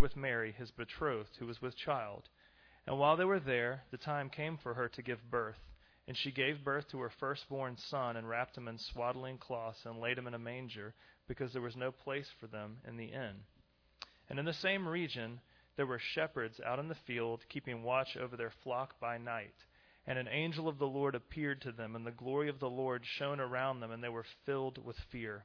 with Mary, his betrothed, who was with child. And while they were there, the time came for her to give birth. And she gave birth to her firstborn son, and wrapped him in swaddling cloths, and laid him in a manger, because there was no place for them in the inn. And in the same region there were shepherds out in the field, keeping watch over their flock by night. And an angel of the Lord appeared to them, and the glory of the Lord shone around them, and they were filled with fear.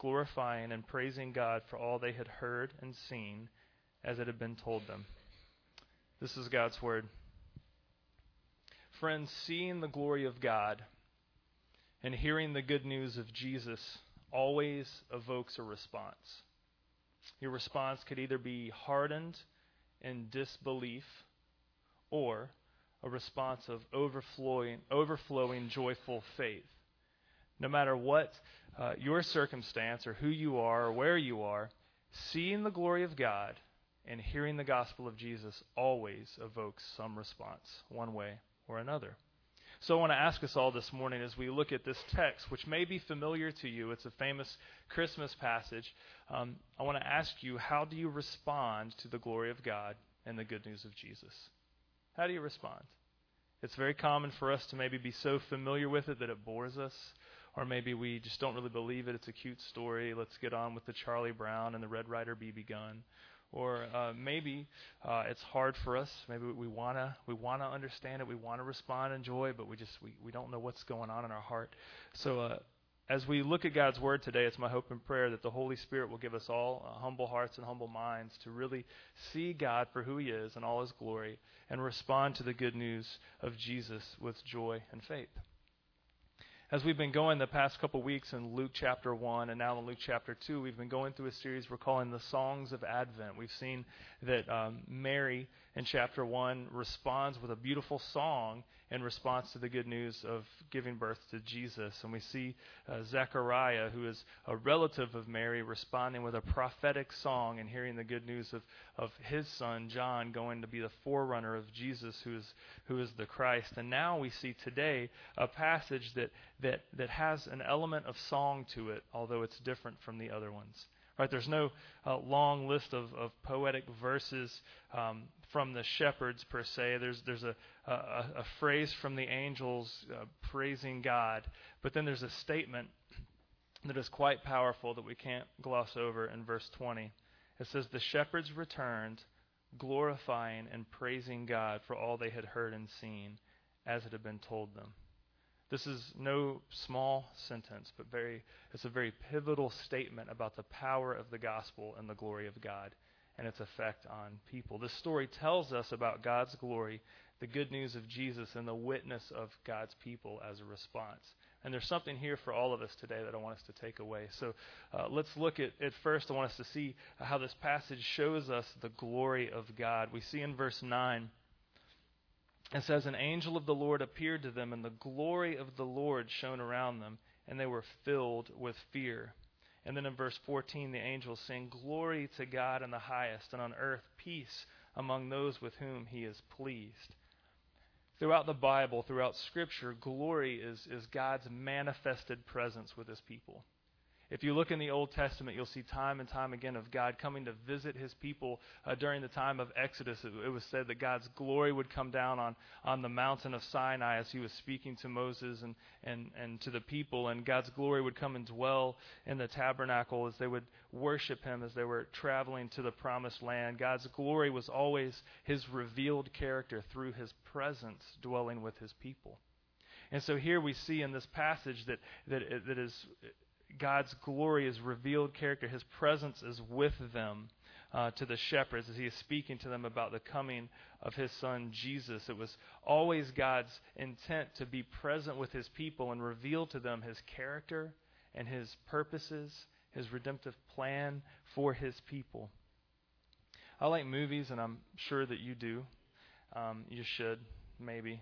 glorifying and praising God for all they had heard and seen as it had been told them. This is God's word. Friends, seeing the glory of God and hearing the good news of Jesus always evokes a response. Your response could either be hardened in disbelief or a response of overflowing, overflowing joyful faith. No matter what uh, your circumstance or who you are or where you are, seeing the glory of God and hearing the gospel of Jesus always evokes some response, one way or another. So I want to ask us all this morning as we look at this text, which may be familiar to you. It's a famous Christmas passage. Um, I want to ask you, how do you respond to the glory of God and the good news of Jesus? How do you respond? It's very common for us to maybe be so familiar with it that it bores us or maybe we just don't really believe it. It's a cute story. Let's get on with the Charlie Brown and the Red Ryder BB gun. Or uh, maybe uh, it's hard for us. Maybe we wanna we wanna understand it. We wanna respond in joy, but we just we, we don't know what's going on in our heart. So uh, as we look at God's word today, it's my hope and prayer that the Holy Spirit will give us all uh, humble hearts and humble minds to really see God for who He is and all His glory, and respond to the good news of Jesus with joy and faith as we've been going the past couple weeks in Luke chapter 1 and now in Luke chapter 2, we've been going through a series we're calling the Songs of Advent. We've seen that um, Mary in chapter 1 responds with a beautiful song in response to the good news of giving birth to Jesus. And we see uh, Zechariah, who is a relative of Mary, responding with a prophetic song and hearing the good news of, of his son, John, going to be the forerunner of Jesus, who is, who is the Christ. And now we see today a passage that, that, that has an element of song to it, although it's different from the other ones. Right? There's no uh, long list of, of poetic verses um, from the shepherds per se. There's there's a a, a phrase from the angels uh, praising God, but then there's a statement that is quite powerful that we can't gloss over in verse 20. It says, "The shepherds returned, glorifying and praising God for all they had heard and seen, as it had been told them." This is no small sentence, but very it's a very pivotal statement about the power of the gospel and the glory of God and its effect on people. This story tells us about God's glory, the good news of Jesus, and the witness of God's people as a response. And there's something here for all of us today that I want us to take away. So uh, let's look at, at first, I want us to see how this passage shows us the glory of God. We see in verse 9 it says, An angel of the Lord appeared to them, and the glory of the Lord shone around them, and they were filled with fear. And then in verse 14, the angels sing, Glory to God in the highest, and on earth peace among those with whom he is pleased. Throughout the Bible, throughout Scripture, glory is, is God's manifested presence with his people. If you look in the Old Testament, you'll see time and time again of God coming to visit his people uh, during the time of Exodus. It, it, was said that God's glory would come down on, on the mountain of Sinai as he was speaking to Moses and, and, and to the people, and God's glory would come and dwell in the tabernacle as they would worship him as they were traveling to the promised land. God's glory was always his revealed character through his presence dwelling with his people. And so here we see in this passage that, that, that is God's glory is revealed character. His presence is with them uh, to the shepherds as he is speaking to them about the coming of his son Jesus. It was always God's intent to be present with his people and reveal to them his character and his purposes, his redemptive plan for his people. I like movies, and I'm sure that you do. Um, you should, maybe,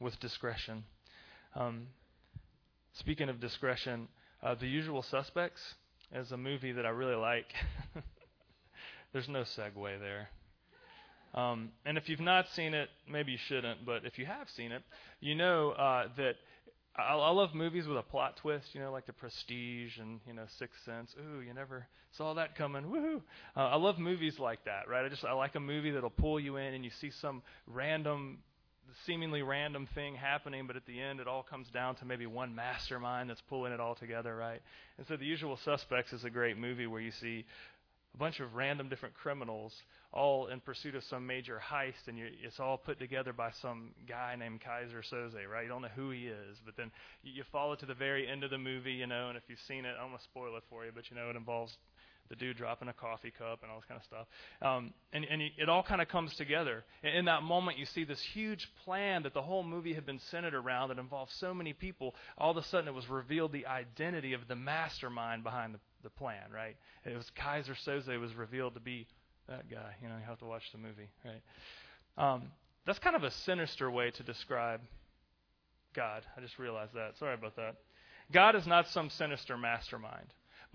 with discretion. Um, speaking of discretion, uh, The Usual Suspects is a movie that I really like. There's no segue there. Um, and if you've not seen it, maybe you shouldn't, but if you have seen it, you know uh, that I, I love movies with a plot twist, you know, like The Prestige and, you know, Sixth Sense. Ooh, you never saw that coming. Woohoo. Uh, I love movies like that, right? I just, I like a movie that'll pull you in and you see some random seemingly random thing happening, but at the end it all comes down to maybe one mastermind that's pulling it all together, right? And so The Usual Suspects is a great movie where you see a bunch of random different criminals all in pursuit of some major heist, and you, it's all put together by some guy named Keyser Söze, right? You don't know who he is, but then you, you follow to the very end of the movie, you know, and if you've seen it, I don't want to spoil it for you, but you know, it involves the dude dropping a coffee cup and all this kind of stuff. Um, and and it all kind of comes together. In that moment, you see this huge plan that the whole movie had been centered around that involved so many people. All of a sudden, it was revealed the identity of the mastermind behind the, the plan, right? It was Keyser Söze was revealed to be that guy. You know, you have to watch the movie, right? Um, that's kind of a sinister way to describe God. I just realized that. Sorry about that. God is not some sinister mastermind.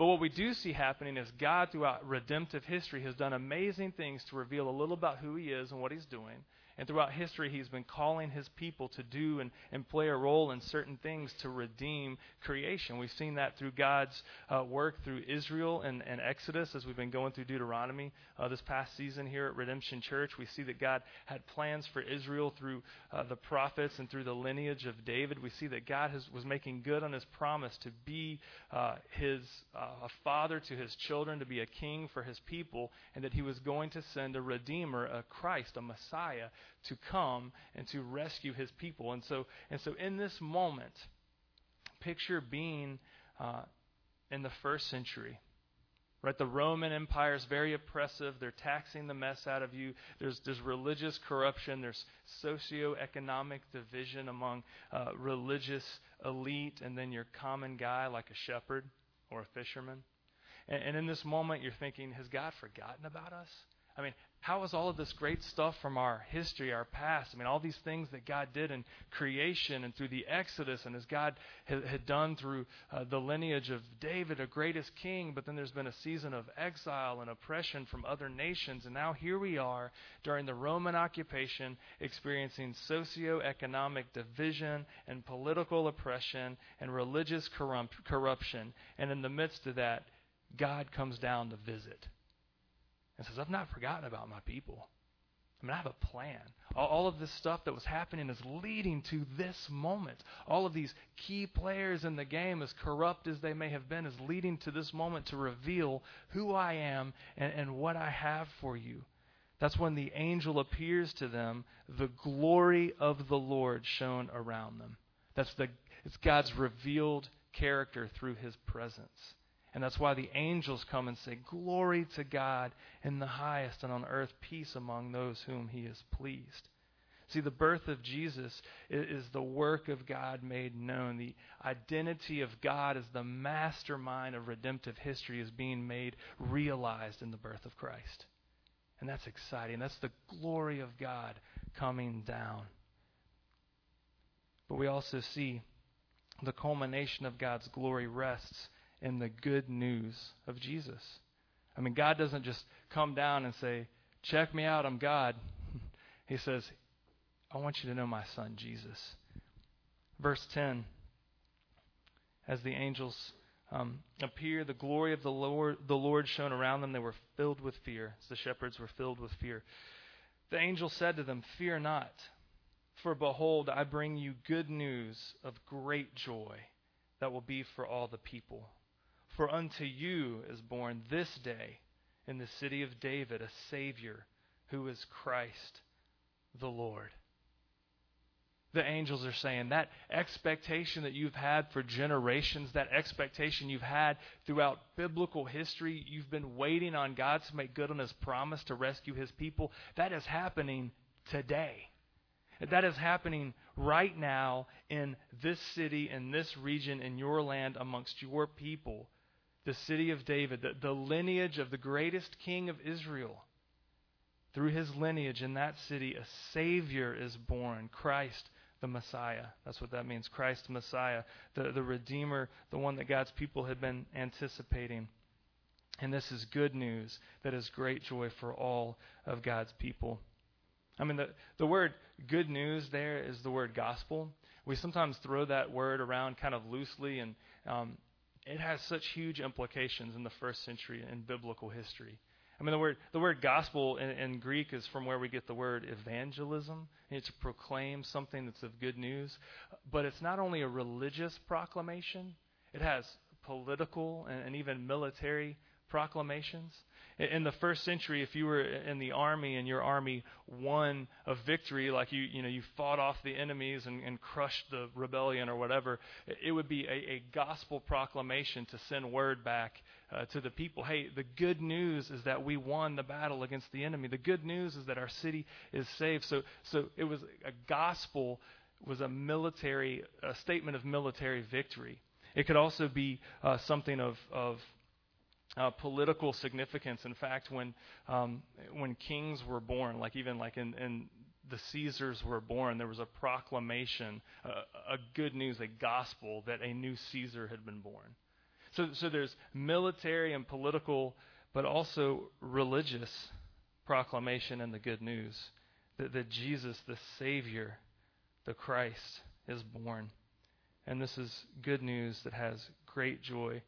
But what we do see happening is God, throughout redemptive history, has done amazing things to reveal a little about who He is and what He's doing. And throughout history, he's been calling his people to do and, and play a role in certain things to redeem creation. We've seen that through God's uh, work through Israel and, and, Exodus as we've been going through Deuteronomy uh, this past season here at Redemption Church. We see that God had plans for Israel through uh, the prophets and through the lineage of David. We see that God has, was making good on his promise to be uh, his uh, a father to his children, to be a king for his people, and that he was going to send a redeemer, a Christ, a Messiah to come and to rescue his people. And so, and so in this moment, picture being uh, in the first century. Right, the Roman Empire is very oppressive. They're taxing the mess out of you. There's, there's religious corruption. There's socioeconomic division among uh, religious elite, and then your common guy like a shepherd or a fisherman. And, and in this moment, you're thinking, has God forgotten about us? I mean, how is all of this great stuff from our history, our past? I mean, all these things that God did in creation and through the Exodus, and as God had, done through uh, the lineage of David, a greatest king, but then there's been a season of exile and oppression from other nations, and now here we are during the Roman occupation, experiencing socio-economic division and political oppression and religious corrupt, corruption, and in the midst of that, God comes down to visit and says, I've not forgotten about my people. I mean, I have a plan. All, of this stuff that was happening is leading to this moment. All of these key players in the game, as corrupt as they may have been, is leading to this moment to reveal who I am and, and what I have for you. That's when the angel appears to them, the glory of the Lord shone around them. That's the, it's God's revealed character through his presence. And that's why the angels come and say, Glory to God in the highest, and on earth peace among those whom he is pleased. See, the birth of Jesus is the work of God made known. The identity of God as the mastermind of redemptive history is being made realized in the birth of Christ. And that's exciting. That's the glory of God coming down. But we also see the culmination of God's glory rests in the good news of Jesus. I mean, God doesn't just come down and say, Check me out, I'm God. He says, I want you to know my son, Jesus. Verse 10 As the angels um, appear. The glory of the Lord, the Lord shone around them. They were filled with fear. As the shepherds were filled with fear. The angel said to them, Fear not, for behold, I bring you good news of great joy that will be for all the people. For unto you is born this day in the city of David a Savior who is Christ the Lord the angels are saying. That expectation that you've had for generations, that expectation you've had throughout biblical history, you've been waiting on God to make good on his promise to rescue his people, that is happening today. That is happening right now in this city, in this region, in your land, amongst your people. The city of David, the, the lineage of the greatest king of Israel. Through his lineage in that city, a Savior is born, Christ the Messiah. That's what that means Christ the Messiah, the, the Redeemer, the one that God's people had been anticipating. And this is good news that is great joy for all of God's people. I mean, the, the word good news there is the word gospel. We sometimes throw that word around kind of loosely, and um, it has such huge implications in the first century in biblical history. I mean, the word, the word gospel in, in Greek is from where we get the word evangelism. It's to proclaim something that's of good news. But it's not only a religious proclamation, it has political and, and even military proclamations. In the first century, if you were in the army and your army won a victory, like you, you know, you fought off the enemies and, and crushed the rebellion or whatever, it would be a, a gospel proclamation to send word back uh, to the people. Hey, the good news is that we won the battle against the enemy. The good news is that our city is saved. So, so it was a gospel was a military, a statement of military victory. It could also be uh, something of, of uh, political significance. In fact, when um, when kings were born, like even like in, in the Caesars were born, there was a proclamation, uh, a good news, a gospel that a new Caesar had been born. So, so there's military and political, but also religious proclamation and the good news that, that Jesus, the Savior, the Christ, is born. And this is good news that has great joy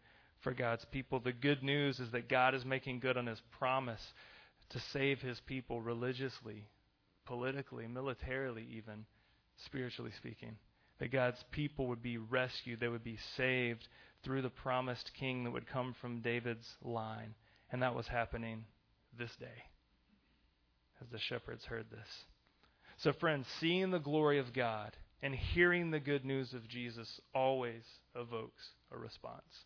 for God's people. The good news is that God is making good on his promise to save his people religiously, politically, militarily, even, spiritually speaking. That God's people would be rescued, they would be saved through the promised king that would come from David's line. And that was happening this day as the shepherds heard this. So, friends, seeing the glory of God and hearing the good news of Jesus always evokes a response.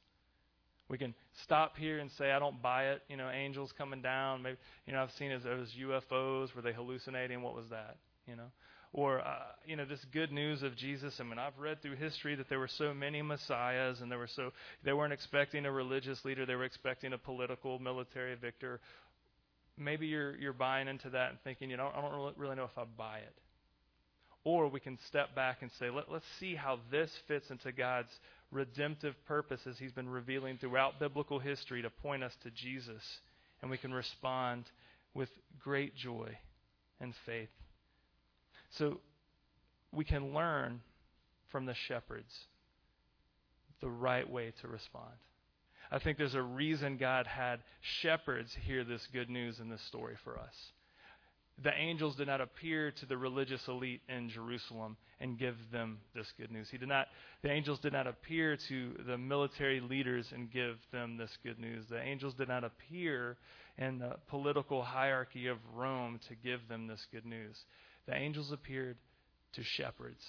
We can stop here and say, I don't buy it. You know, angels coming down. Maybe, you know, I've seen as those UFOs. Were they hallucinating? What was that? You know, or uh, you know, this good news of Jesus. I mean, I've read through history that there were so many messiahs, and there were so they weren't expecting a religious leader. They were expecting a political, military victor. Maybe you're you're buying into that and thinking, you know, I don't really know if I buy it. Or we can step back and say, Let, let's see how this fits into God's redemptive purposes he's been revealing throughout biblical history to point us to Jesus. And we can respond with great joy and faith. So we can learn from the shepherds the right way to respond. I think there's a reason God had shepherds hear this good news in this story for us the angels did not appear to the religious elite in Jerusalem and give them this good news. He did not the angels did not appear to the military leaders and give them this good news. The angels did not appear in the political hierarchy of Rome to give them this good news. The angels appeared to shepherds.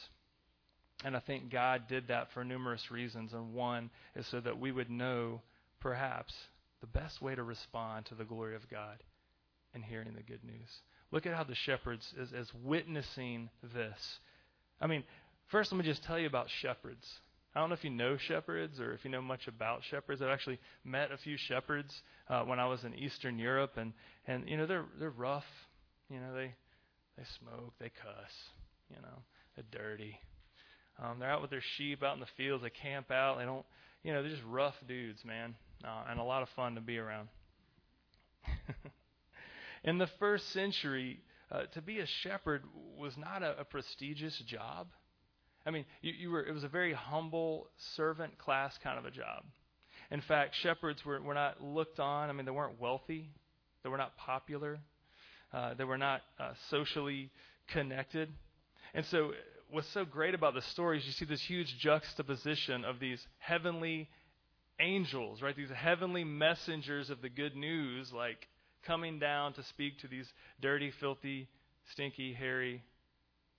And I think God did that for numerous reasons. And one is so that we would know, perhaps, the best way to respond to the glory of God and hearing the good news. Look at how the shepherds is, is witnessing this. I mean, first let me just tell you about shepherds. I don't know if you know shepherds or if you know much about shepherds. I've actually met a few shepherds uh, when I was in Eastern Europe, and and you know they're they're rough. You know they they smoke, they cuss. You know they're dirty. Um, they're out with their sheep out in the fields. They camp out. They don't. You know they're just rough dudes, man, uh, and a lot of fun to be around. In the first century, uh, to be a shepherd was not a, a prestigious job. I mean, you, you, were, it was a very humble servant class kind of a job. In fact, shepherds were, were not looked on. I mean, they weren't wealthy, they were not popular, uh, they were not uh, socially connected. And so, what's so great about the story is you see this huge juxtaposition of these heavenly angels, right? These heavenly messengers of the good news, like coming down to speak to these dirty, filthy, stinky, hairy,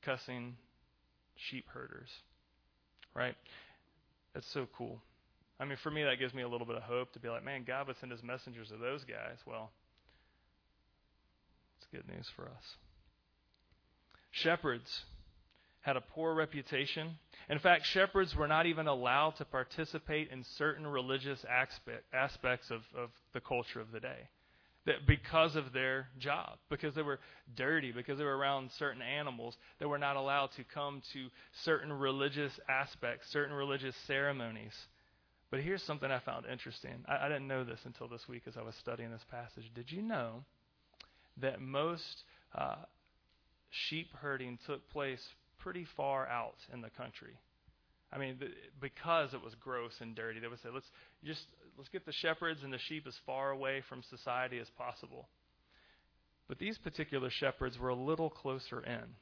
cussing sheep herders, right? That's so cool. I mean, for me, that gives me a little bit of hope to be like, man, God would send his messengers to those guys. Well, it's good news for us. Shepherds had a poor reputation. In fact, shepherds were not even allowed to participate in certain religious aspect, aspects of, of the culture of the day. That because of their job, because they were dirty, because they were around certain animals, they were not allowed to come to certain religious aspects, certain religious ceremonies. But here's something I found interesting. I, I didn't know this until this week as I was studying this passage. Did you know that most uh, sheep herding took place pretty far out in the country? I mean, because it was gross and dirty, they would say, "Let's just let's get the shepherds and the sheep as far away from society as possible." But these particular shepherds were a little closer in.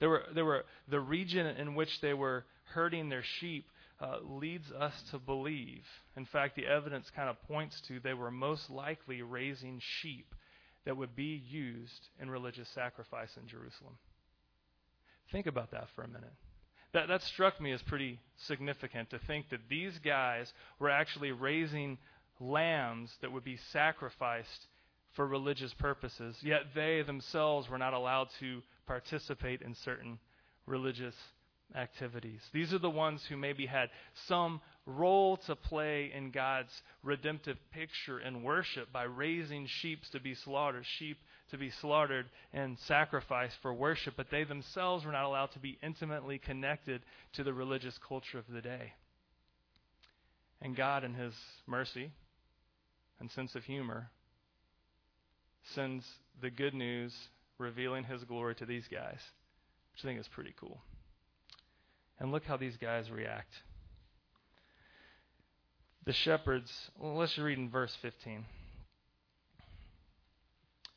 There were, there were the region in which they were herding their sheep uh, leads us to believe. In fact, the evidence kind of points to they were most likely raising sheep that would be used in religious sacrifice in Jerusalem. Think about that for a minute. That, that struck me as pretty significant to think that these guys were actually raising lambs that would be sacrificed for religious purposes, yet they themselves were not allowed to participate in certain religious activities. These are the ones who maybe had some role to play in God's redemptive picture in worship by raising sheep to be slaughtered, sheep to be slaughtered and sacrificed for worship, but they themselves were not allowed to be intimately connected to the religious culture of the day. And God, in His mercy and sense of humor, sends the good news revealing His glory to these guys, which I think is pretty cool. And look how these guys react. The shepherds, well, let's read in verse 15.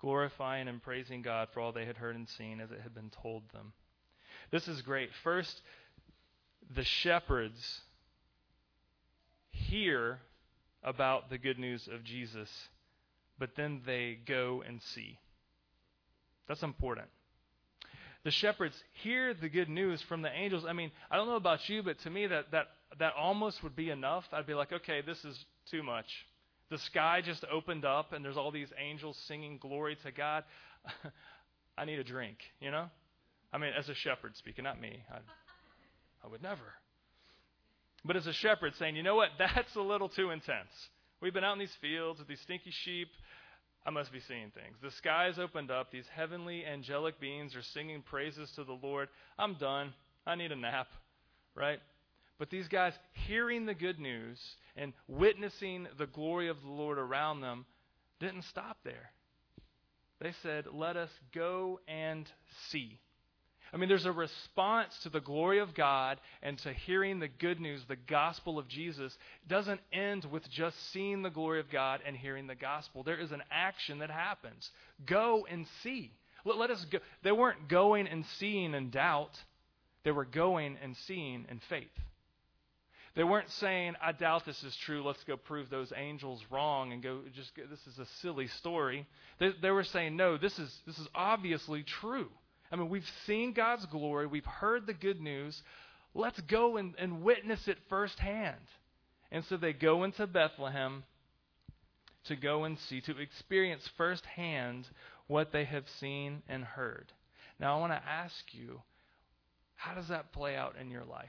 glorifying and praising God for all they had heard and seen as it had been told them. This is great. First, the shepherds hear about the good news of Jesus, but then they go and see. That's important. The shepherds hear the good news from the angels. I mean, I don't know about you, but to me that that that almost would be enough. I'd be like, okay, this is too much the sky just opened up and there's all these angels singing glory to God, I need a drink, you know? I mean, as a shepherd speaking, not me. I, I would never. But as a shepherd saying, you know what? That's a little too intense. We've been out in these fields with these stinky sheep. I must be seeing things. The skies opened up. These heavenly angelic beings are singing praises to the Lord. I'm done. I need a nap, right? But these guys, hearing the good news and witnessing the glory of the Lord around them, didn't stop there. They said, Let us go and see. I mean, there's a response to the glory of God and to hearing the good news, the gospel of Jesus. It doesn't end with just seeing the glory of God and hearing the gospel. There is an action that happens. Go and see. Let, let us go. They weren't going and seeing in doubt, they were going and seeing in faith. They weren't saying, I doubt this is true. Let's go prove those angels wrong and go just this is a silly story. They, they were saying, no, this is this is obviously true. I mean, we've seen God's glory, we've heard the good news. Let's go and, and witness it firsthand. And so they go into Bethlehem to go and see, to experience firsthand what they have seen and heard. Now, I want to ask you, how does that play out in your life?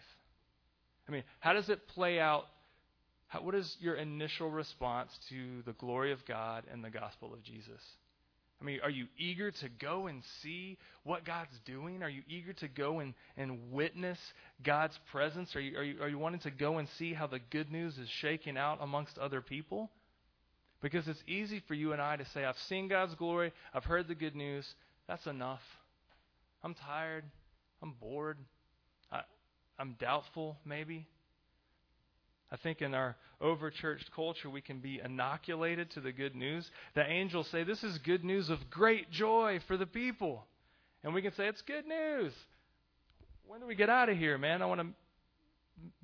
I mean, how does it play out? How, what is your initial response to the glory of God and the gospel of Jesus? I mean, are you eager to go and see what God's doing? Are you eager to go and, and witness God's presence? Are you, are, you, are you wanting to go and see how the good news is shaking out amongst other people? Because it's easy for you and I to say, I've seen God's glory, I've heard the good news, that's enough. I'm tired, I'm bored, I'm doubtful, maybe. I think in our over churched culture, we can be inoculated to the good news. The angels say, This is good news of great joy for the people. And we can say, It's good news. When do we get out of here, man? I want to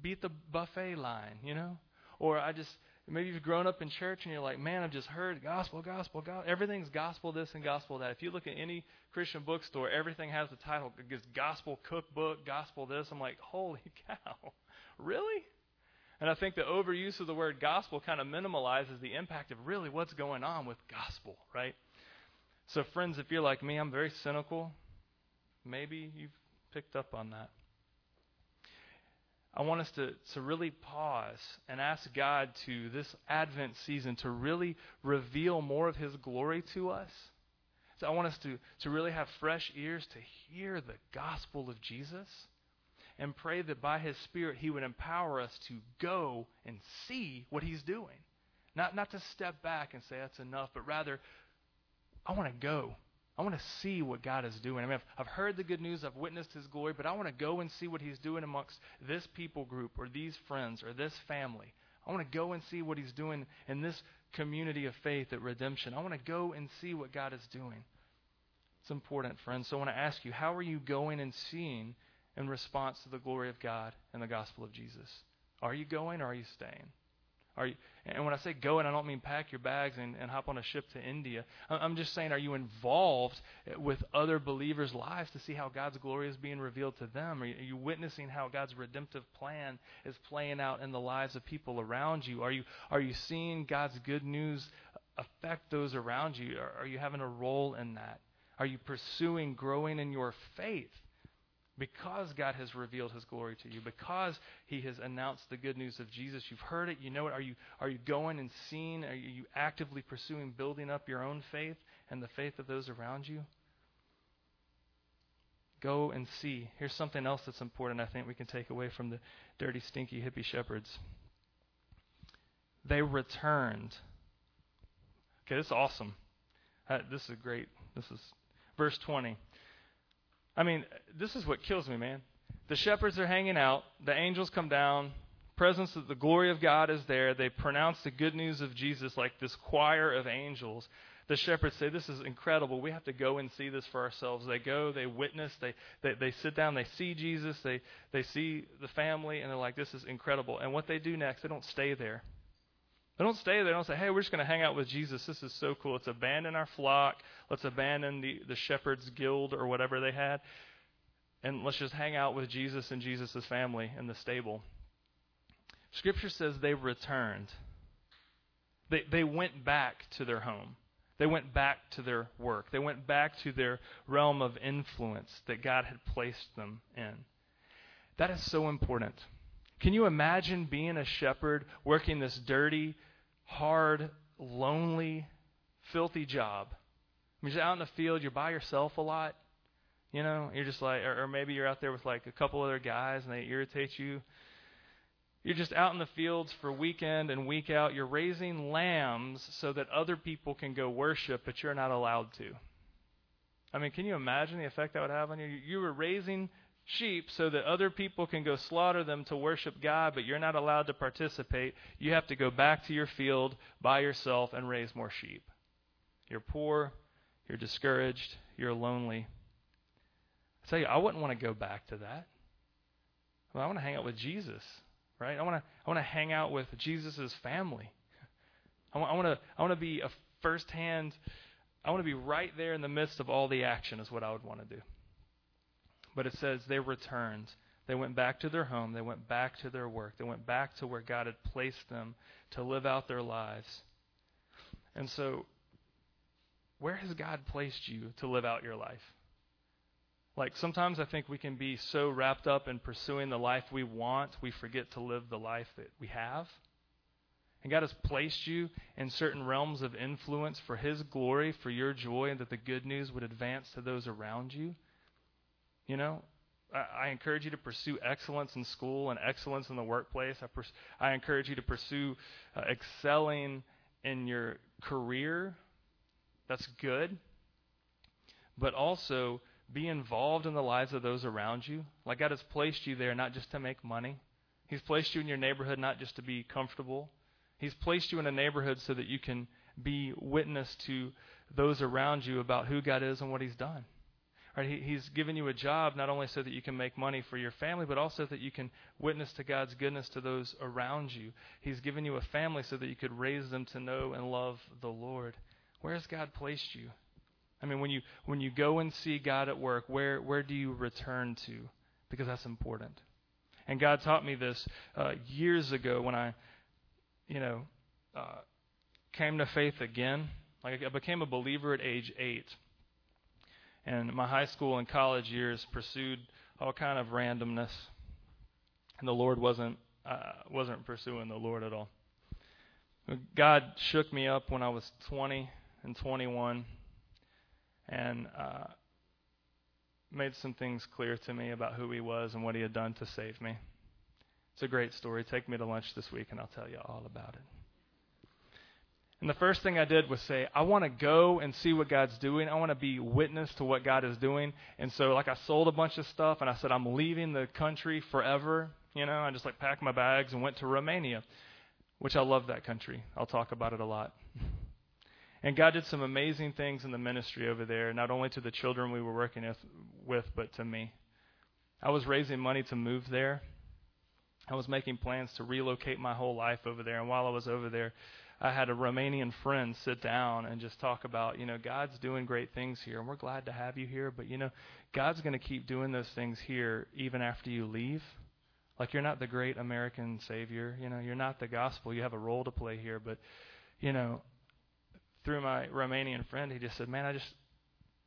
beat the buffet line, you know? Or I just, maybe you've grown up in church and you're like, man, I've just heard gospel, gospel, gospel. Everything's gospel this and gospel that. If you look at any Christian bookstore, everything has the title, it's gospel cookbook, gospel this. I'm like, holy cow. Really? And I think the overuse of the word gospel kind of minimalizes the impact of really what's going on with gospel, right? So, friends, if you're like me, I'm very cynical. Maybe you've picked up on that. I want us to, to really pause and ask God to, this Advent season, to really reveal more of His glory to us. So I want us to, to really have fresh ears to hear the gospel of Jesus and pray that by His Spirit He would empower us to go and see what He's doing. Not, not to step back and say that's enough, but rather, I want to go. I want to see what God is doing. I mean, I've, I've heard the good news, I've witnessed His glory, but I want to go and see what He's doing amongst this people group or these friends or this family. I want to go and see what He's doing in this community of faith at redemption. I want to go and see what God is doing. It's important, friends. So I want to ask you, how are you going and seeing in response to the glory of God and the gospel of Jesus? Are you going or are you staying? Are you, and when I say go, and I don't mean pack your bags and, and hop on a ship to India. I'm just saying, are you involved with other believers' lives to see how God's glory is being revealed to them? Are you, are you witnessing how God's redemptive plan is playing out in the lives of people around you? Are you are you seeing God's good news affect those around you? Are, are you having a role in that? Are you pursuing growing in your faith? Because God has revealed his glory to you, because he has announced the good news of Jesus. You've heard it, you know it. Are you, are you going and seeing? Are you actively pursuing building up your own faith and the faith of those around you? Go and see. Here's something else that's important I think we can take away from the dirty, stinky hippie shepherds. They returned. Okay, this is awesome. Uh, this is great. This is verse 20. I mean, this is what kills me, man. The shepherds are hanging out, the angels come down, presence of the glory of God is there. They pronounce the good news of Jesus like this choir of angels. The shepherds say, This is incredible. We have to go and see this for ourselves. They go, they witness, they, they, they sit down, they see Jesus, they, they see the family, and they're like, This is incredible. And what they do next, they don't stay there. They don't stay there. They don't say, hey, we're just going to hang out with Jesus. This is so cool. Let's abandon our flock. Let's abandon the, the shepherd's guild or whatever they had. And let's just hang out with Jesus and Jesus' family in the stable. Scripture says they returned. They, they went back to their home. They went back to their work. They went back to their realm of influence that God had placed them in. That is so important. Can you imagine being a shepherd working this dirty, hard, lonely, filthy job. I mean, you're out in the field, you're by yourself a lot. You know, you're just like, or, or maybe you're out there with like a couple other guys and they irritate you. You're just out in the fields for weekend and week out. You're raising lambs so that other people can go worship, but you're not allowed to. I mean, can you imagine the effect that would have on you? You were raising sheep so that other people can go slaughter them to worship God, but you're not allowed to participate. You have to go back to your field by yourself and raise more sheep. You're poor, you're discouraged, you're lonely. I tell you, I wouldn't want to go back to that. Well, I want to hang out with Jesus, right? I want to I want to hang out with Jesus' family. I want, I want to I want to be a firsthand. I want to be right there in the midst of all the action. Is what I would want to do. But it says they returned. They went back to their home. They went back to their work. They went back to where God had placed them to live out their lives. And so, where has God placed you to live out your life? Like sometimes I think we can be so wrapped up in pursuing the life we want, we forget to live the life that we have. and God has placed you in certain realms of influence for His glory, for your joy, and that the good news would advance to those around you. You know, I, I encourage you to pursue excellence in school and excellence in the workplace. I, pers- I encourage you to pursue uh, excelling in your career. That's good. But also be involved in the lives of those around you. Like God has placed you there not just to make money, He's placed you in your neighborhood not just to be comfortable. He's placed you in a neighborhood so that you can be witness to those around you about who God is and what He's done. Right? He, he's given you a job not only so that you can make money for your family, but also that you can witness to God's goodness to those around you. He's given you a family so that you could raise them to know and love the Lord. Where has God placed you? I mean, when you when you go and see God at work, where where do you return to? Because that's important. And God taught me this uh, years ago when I, you know, uh, came to faith again. Like I became a believer at age eight, and my high school and college years pursued all kind of randomness, and the Lord wasn't uh, wasn't pursuing the Lord at all. God shook me up when I was 20 and 21 and uh, made some things clear to me about who he was and what he had done to save me. It's a great story. Take me to lunch this week, and I'll tell you all about it. And the first thing I did was say, I want to go and see what God's doing. I want to be witness to what God is doing. And so, like, I sold a bunch of stuff, and I said, I'm leaving the country forever. You know, I just like packed my bags and went to Romania, which I love that country. I'll talk about it a lot. And God did some amazing things in the ministry over there, not only to the children we were working with, but to me. I was raising money to move there. I was making plans to relocate my whole life over there. And while I was over there, I had a Romanian friend sit down and just talk about, you know, God's doing great things here, and we're glad to have you here, but, you know, God's going to keep doing those things here even after you leave. Like, you're not the great American Savior. You know, you're not the gospel. You have a role to play here, but, you know, through my Romanian friend, he just said, "Man, I just,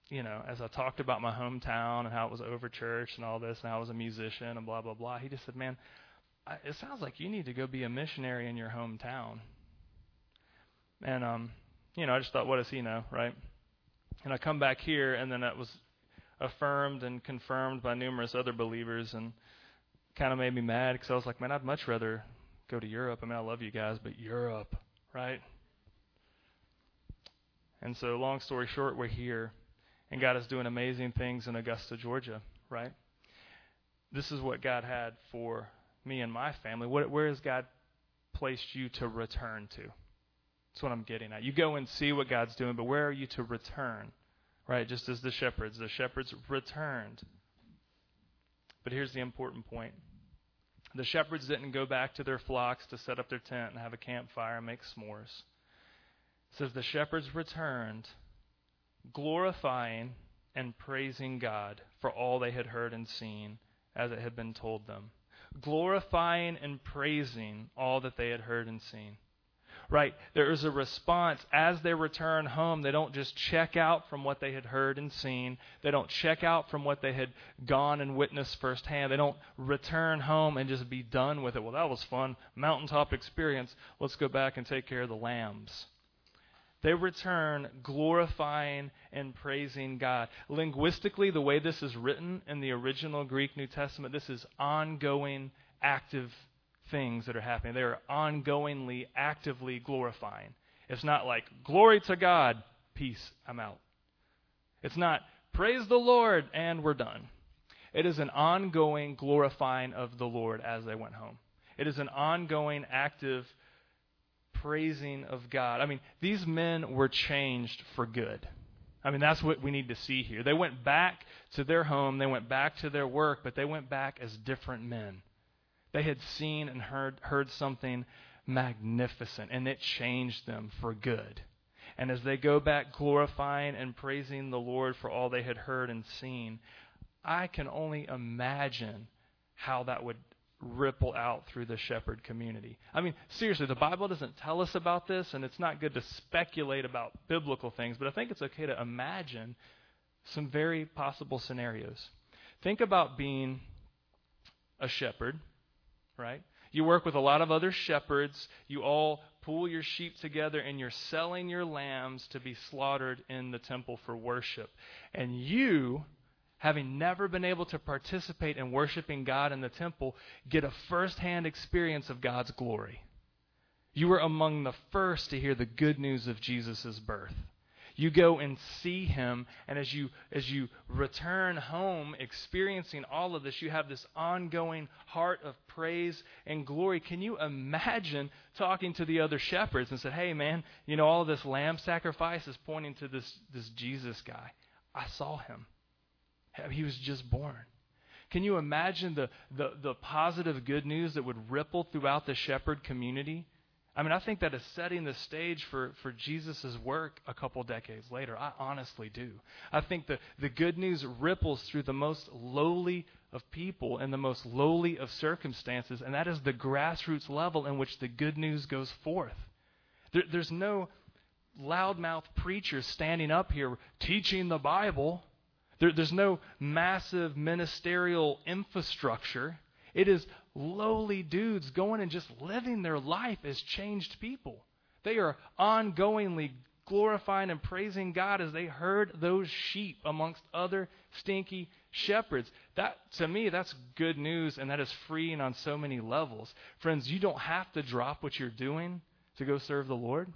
you know, as I talked about my hometown and how it was over church and all this, and I was a musician and blah blah blah, he just said, "Man, I, it sounds like you need to go be a missionary in your hometown." And um, you know, I just thought, what does he know, right? And I come back here, and then that was affirmed and confirmed by numerous other believers, and kind of made me mad because I was like, man, I'd much rather go to Europe. I mean, I love you guys, but Europe, right? And so, long story short, we're here, and God is doing amazing things in Augusta, Georgia, right? This is what God had for me and my family. What, where has God placed you to return to? That's what I'm getting at. You go and see what God's doing, but where are you to return? Right? Just as the shepherds. The shepherds returned. But here's the important point the shepherds didn't go back to their flocks to set up their tent and have a campfire and make s'mores It says the shepherds returned, glorifying and praising God for all they had heard and seen as it had been told them. Glorifying and praising all that they had heard and seen. Right? There is a response as they return home. They don't just check out from what they had heard and seen. They don't check out from what they had gone and witnessed firsthand. They don't return home and just be done with it. Well, that was fun. Mountaintop experience. Let's go back and take care of the lambs. They return glorifying and praising God. Linguistically, the way this is written in the original Greek New Testament, this is ongoing, active things that are happening. They are ongoingly, actively glorifying. It's not like, glory to God, peace, I'm out. It's not, praise the Lord, and we're done. It is an ongoing glorifying of the Lord as they went home. It is an ongoing, active praising of God. I mean, these men were changed for good. I mean, that's what we need to see here. They went back to their home, they went back to their work, but they went back as different men. They had seen and heard, heard something magnificent, and it changed them for good. And as they go back glorifying and praising the Lord for all they had heard and seen, I can only imagine how that would ripple out through the shepherd community. I mean, seriously, the Bible doesn't tell us about this, and it's not good to speculate about biblical things, but I think it's okay to imagine some very possible scenarios. Think about being a shepherd, right? You work with a lot of other shepherds. You all pull your sheep together and you're selling your lambs to be slaughtered in the temple for worship. And you, having never been able to participate in worshiping God in the temple, get a first-hand experience of God's glory. You were among the first to hear the good news of Jesus' birth. You go and see him, and as you as you return home experiencing all of this, you have this ongoing heart of praise and glory. Can you imagine talking to the other shepherds and said, "Hey man, you know all this lamb sacrifice is pointing to this this Jesus guy. I saw him. He was just born." Can you imagine the, the, the positive good news that would ripple throughout the shepherd community? I mean, I think that is setting the stage for, for Jesus' work a couple decades later. I honestly do. I think the, the good news ripples through the most lowly of people and the most lowly of circumstances, and that is the grassroots level in which the good news goes forth. There, there's no loudmouth preachers standing up here teaching the Bible. There, there's no massive ministerial infrastructure. It is lowly dudes going and just living their life as changed people. They are ongoingly glorifying and praising God as they herd those sheep amongst other stinky shepherds. That to me that's good news and that is freeing on so many levels. Friends, you don't have to drop what you're doing to go serve the Lord.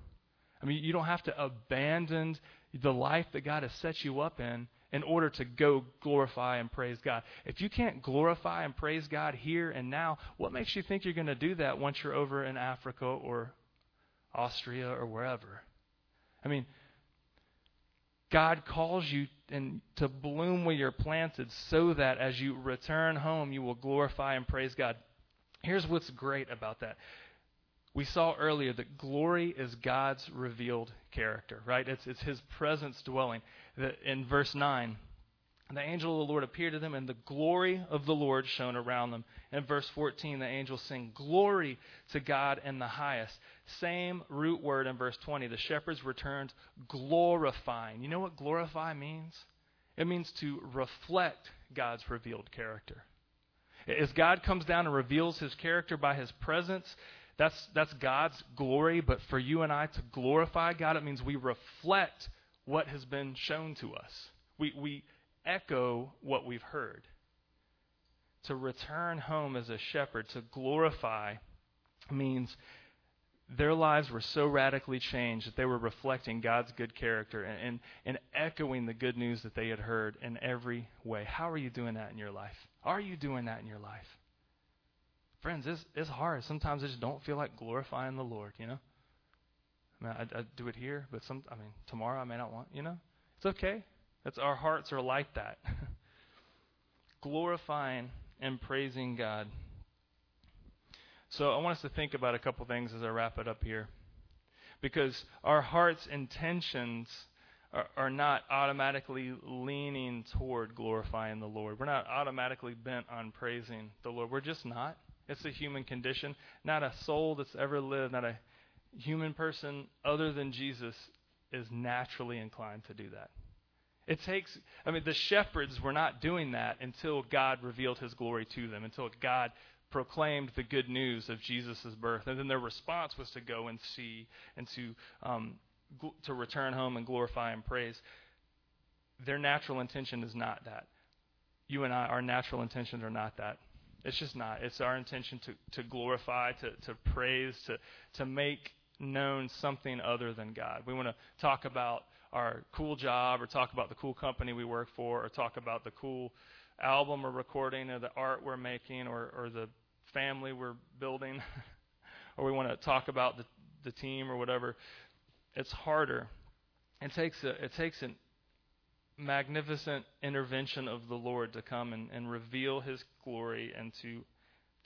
I mean, you don't have to abandon the life that God has set you up in in order to go glorify and praise God. If you can't glorify and praise God here and now, what makes you think you're going to do that once you're over in Africa or Austria or wherever? I mean, God calls you and to bloom where you're planted so that as you return home, you will glorify and praise God. Here's what's great about that. We saw earlier that glory is God's revealed character, right? It's, it's His presence dwelling in verse 9, the angel of the Lord appeared to them, and the glory of the Lord shone around them. In verse 14, the angels sing, Glory to God in the highest. Same root word in verse 20. The shepherds returned glorifying. You know what glorify means? It means to reflect God's revealed character. As God comes down and reveals his character by his presence, that's, that's God's glory. But for you and I to glorify God, it means we reflect what has been shown to us. We, we echo what we've heard. To return home as a shepherd, to glorify, means their lives were so radically changed that they were reflecting God's good character and, and, and, echoing the good news that they had heard in every way. How are you doing that in your life? Are you doing that in your life? Friends, it's, it's hard. Sometimes I just don't feel like glorifying the Lord, you know? I, mean, I, I do it here, but some. I mean, tomorrow I may not want. You know, it's okay. That's our hearts are like that. Glorifying and praising God. So I want us to think about a couple things as I wrap it up here, because our heart's intentions are, are not automatically leaning toward glorifying the Lord. We're not automatically bent on praising the Lord. We're just not. It's a human condition. Not a soul that's ever lived, not a human person other than Jesus is naturally inclined to do that. It takes, I mean, the shepherds were not doing that until God revealed his glory to them, until God proclaimed the good news of Jesus' birth. And then their response was to go and see and to, um, gl- to return home and glorify and praise. Their natural intention is not that. You and I, our natural intentions are not that. It's just not. It's our intention to, to glorify, to, to praise, to, to make known something other than God. We want to talk about our cool job or talk about the cool company we work for or talk about the cool album we're recording or the art we're making or, or the family we're building or we want to talk about the, the team or whatever. It's harder. It takes a, it takes a magnificent intervention of the Lord to come and, and reveal his glory and to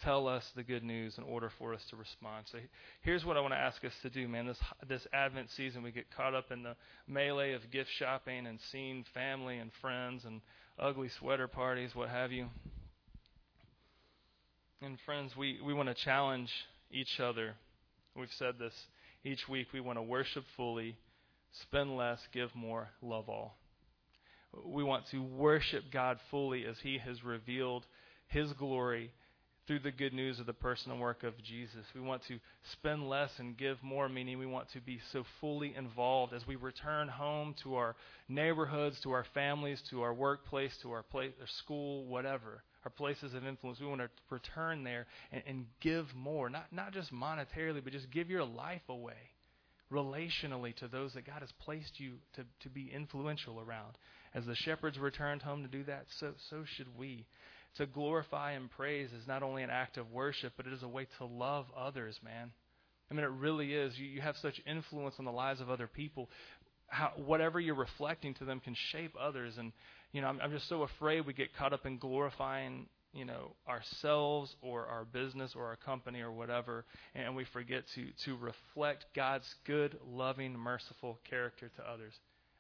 tell us the good news in order for us to respond. So here's what I want to ask us to do, man. This this Advent season, we get caught up in the melee of gift shopping and seeing family and friends and ugly sweater parties, what have you. And friends, we, we want to challenge each other. We've said this each week. We want to worship fully, spend less, give more, love all. We want to worship God fully as He has revealed His glory through the good news of the personal work of Jesus. We want to spend less and give more, meaning we want to be so fully involved as we return home to our neighborhoods, to our families, to our workplace, to our, place, our school, whatever, our places of influence. We want to return there and, and give more, not, not just monetarily, but just give your life away relationally to those that God has placed you to, to be influential around. As the shepherds returned home to do that, so, so should we to glorify and praise is not only an act of worship, but it is a way to love others, man. I mean, it really is. You, you have such influence on the lives of other people. How, whatever you're reflecting to them can shape others. And, you know, I'm, I'm just so afraid we get caught up in glorifying, you know, ourselves or our business or our company or whatever, and we forget to, to reflect God's good, loving, merciful character to others.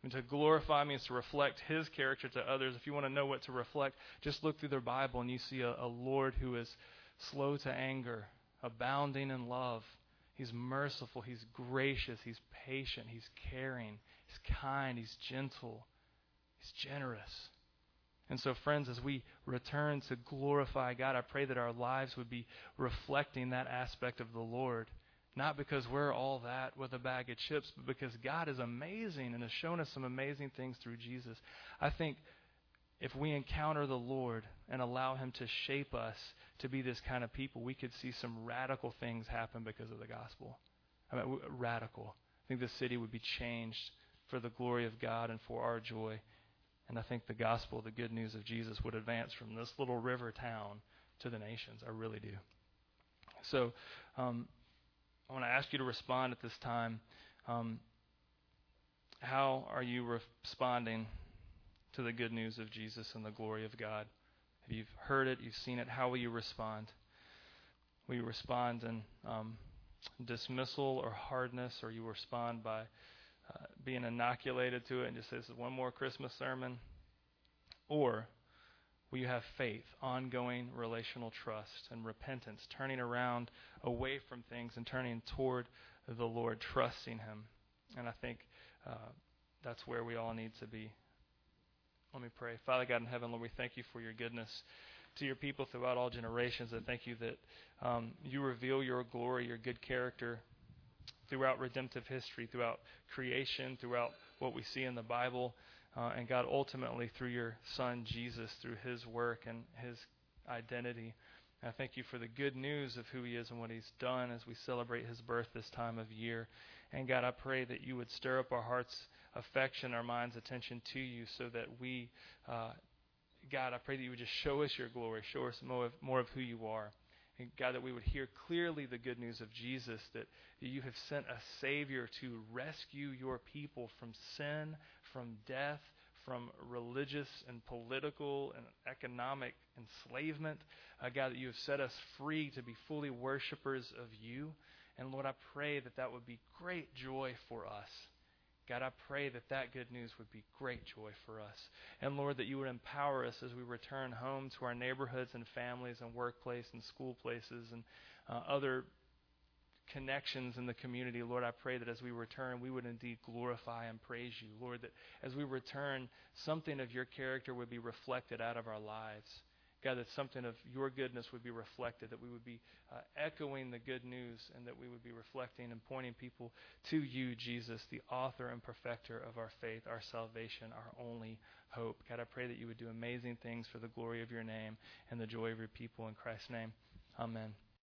And to glorify means to reflect His character to others. If you want to know what to reflect, just look through their Bible and you see a, a Lord who is slow to anger, abounding in love. He's merciful, He's gracious, He's patient, He's caring, He's kind, He's gentle, He's generous. And so, friends, as we return to glorify God, I pray that our lives would be reflecting that aspect of the Lord. Not because we're all that with a bag of chips, but because God is amazing and has shown us some amazing things through Jesus. I think if we encounter the Lord and allow Him to shape us to be this kind of people, we could see some radical things happen because of the gospel. I mean, radical. I think the city would be changed for the glory of God and for our joy. And I think the gospel, the good news of Jesus, would advance from this little river town to the nations. I really do. So, um, I want to ask you to respond at this time. Um, how are you responding to the good news of Jesus and the glory of God? If you've heard it, you've seen it, how will you respond? Will you respond in um, dismissal or hardness, or you respond by uh, being inoculated to it and just say, This is one more Christmas sermon? Or Will you have faith, ongoing relational trust, and repentance, turning around away from things and turning toward the Lord, trusting Him? And I think uh, that's where we all need to be. Let me pray. Father God in heaven, Lord, we thank you for your goodness to your people throughout all generations. I thank you that um, you reveal your glory, your good character throughout redemptive history, throughout creation, throughout what we see in the Bible. Uh, and God, ultimately, through your Son, Jesus, through his work and his identity. I thank you for the good news of who he is and what he's done as we celebrate his birth this time of year. And God, I pray that you would stir up our heart's affection, our mind's attention to you so that we, uh, God, I pray that you would just show us your glory, show us more of, more of who you are. And God, that we would hear clearly the good news of Jesus, that you have sent a Savior to rescue your people from sin, from death, from religious and political and economic enslavement. Uh, God, that you have set us free to be fully worshipers of you. And Lord, I pray that that would be great joy for us. God, I pray that that good news would be great joy for us. And Lord, that you would empower us as we return home to our neighborhoods and families and workplace and school places and uh, other connections in the community. Lord, I pray that as we return, we would indeed glorify and praise you. Lord, that as we return, something of your character would be reflected out of our lives. God, that something of your goodness would be reflected, that we would be uh, echoing the good news, and that we would be reflecting and pointing people to you, Jesus, the author and perfecter of our faith, our salvation, our only hope. God, I pray that you would do amazing things for the glory of your name and the joy of your people. In Christ's name, amen.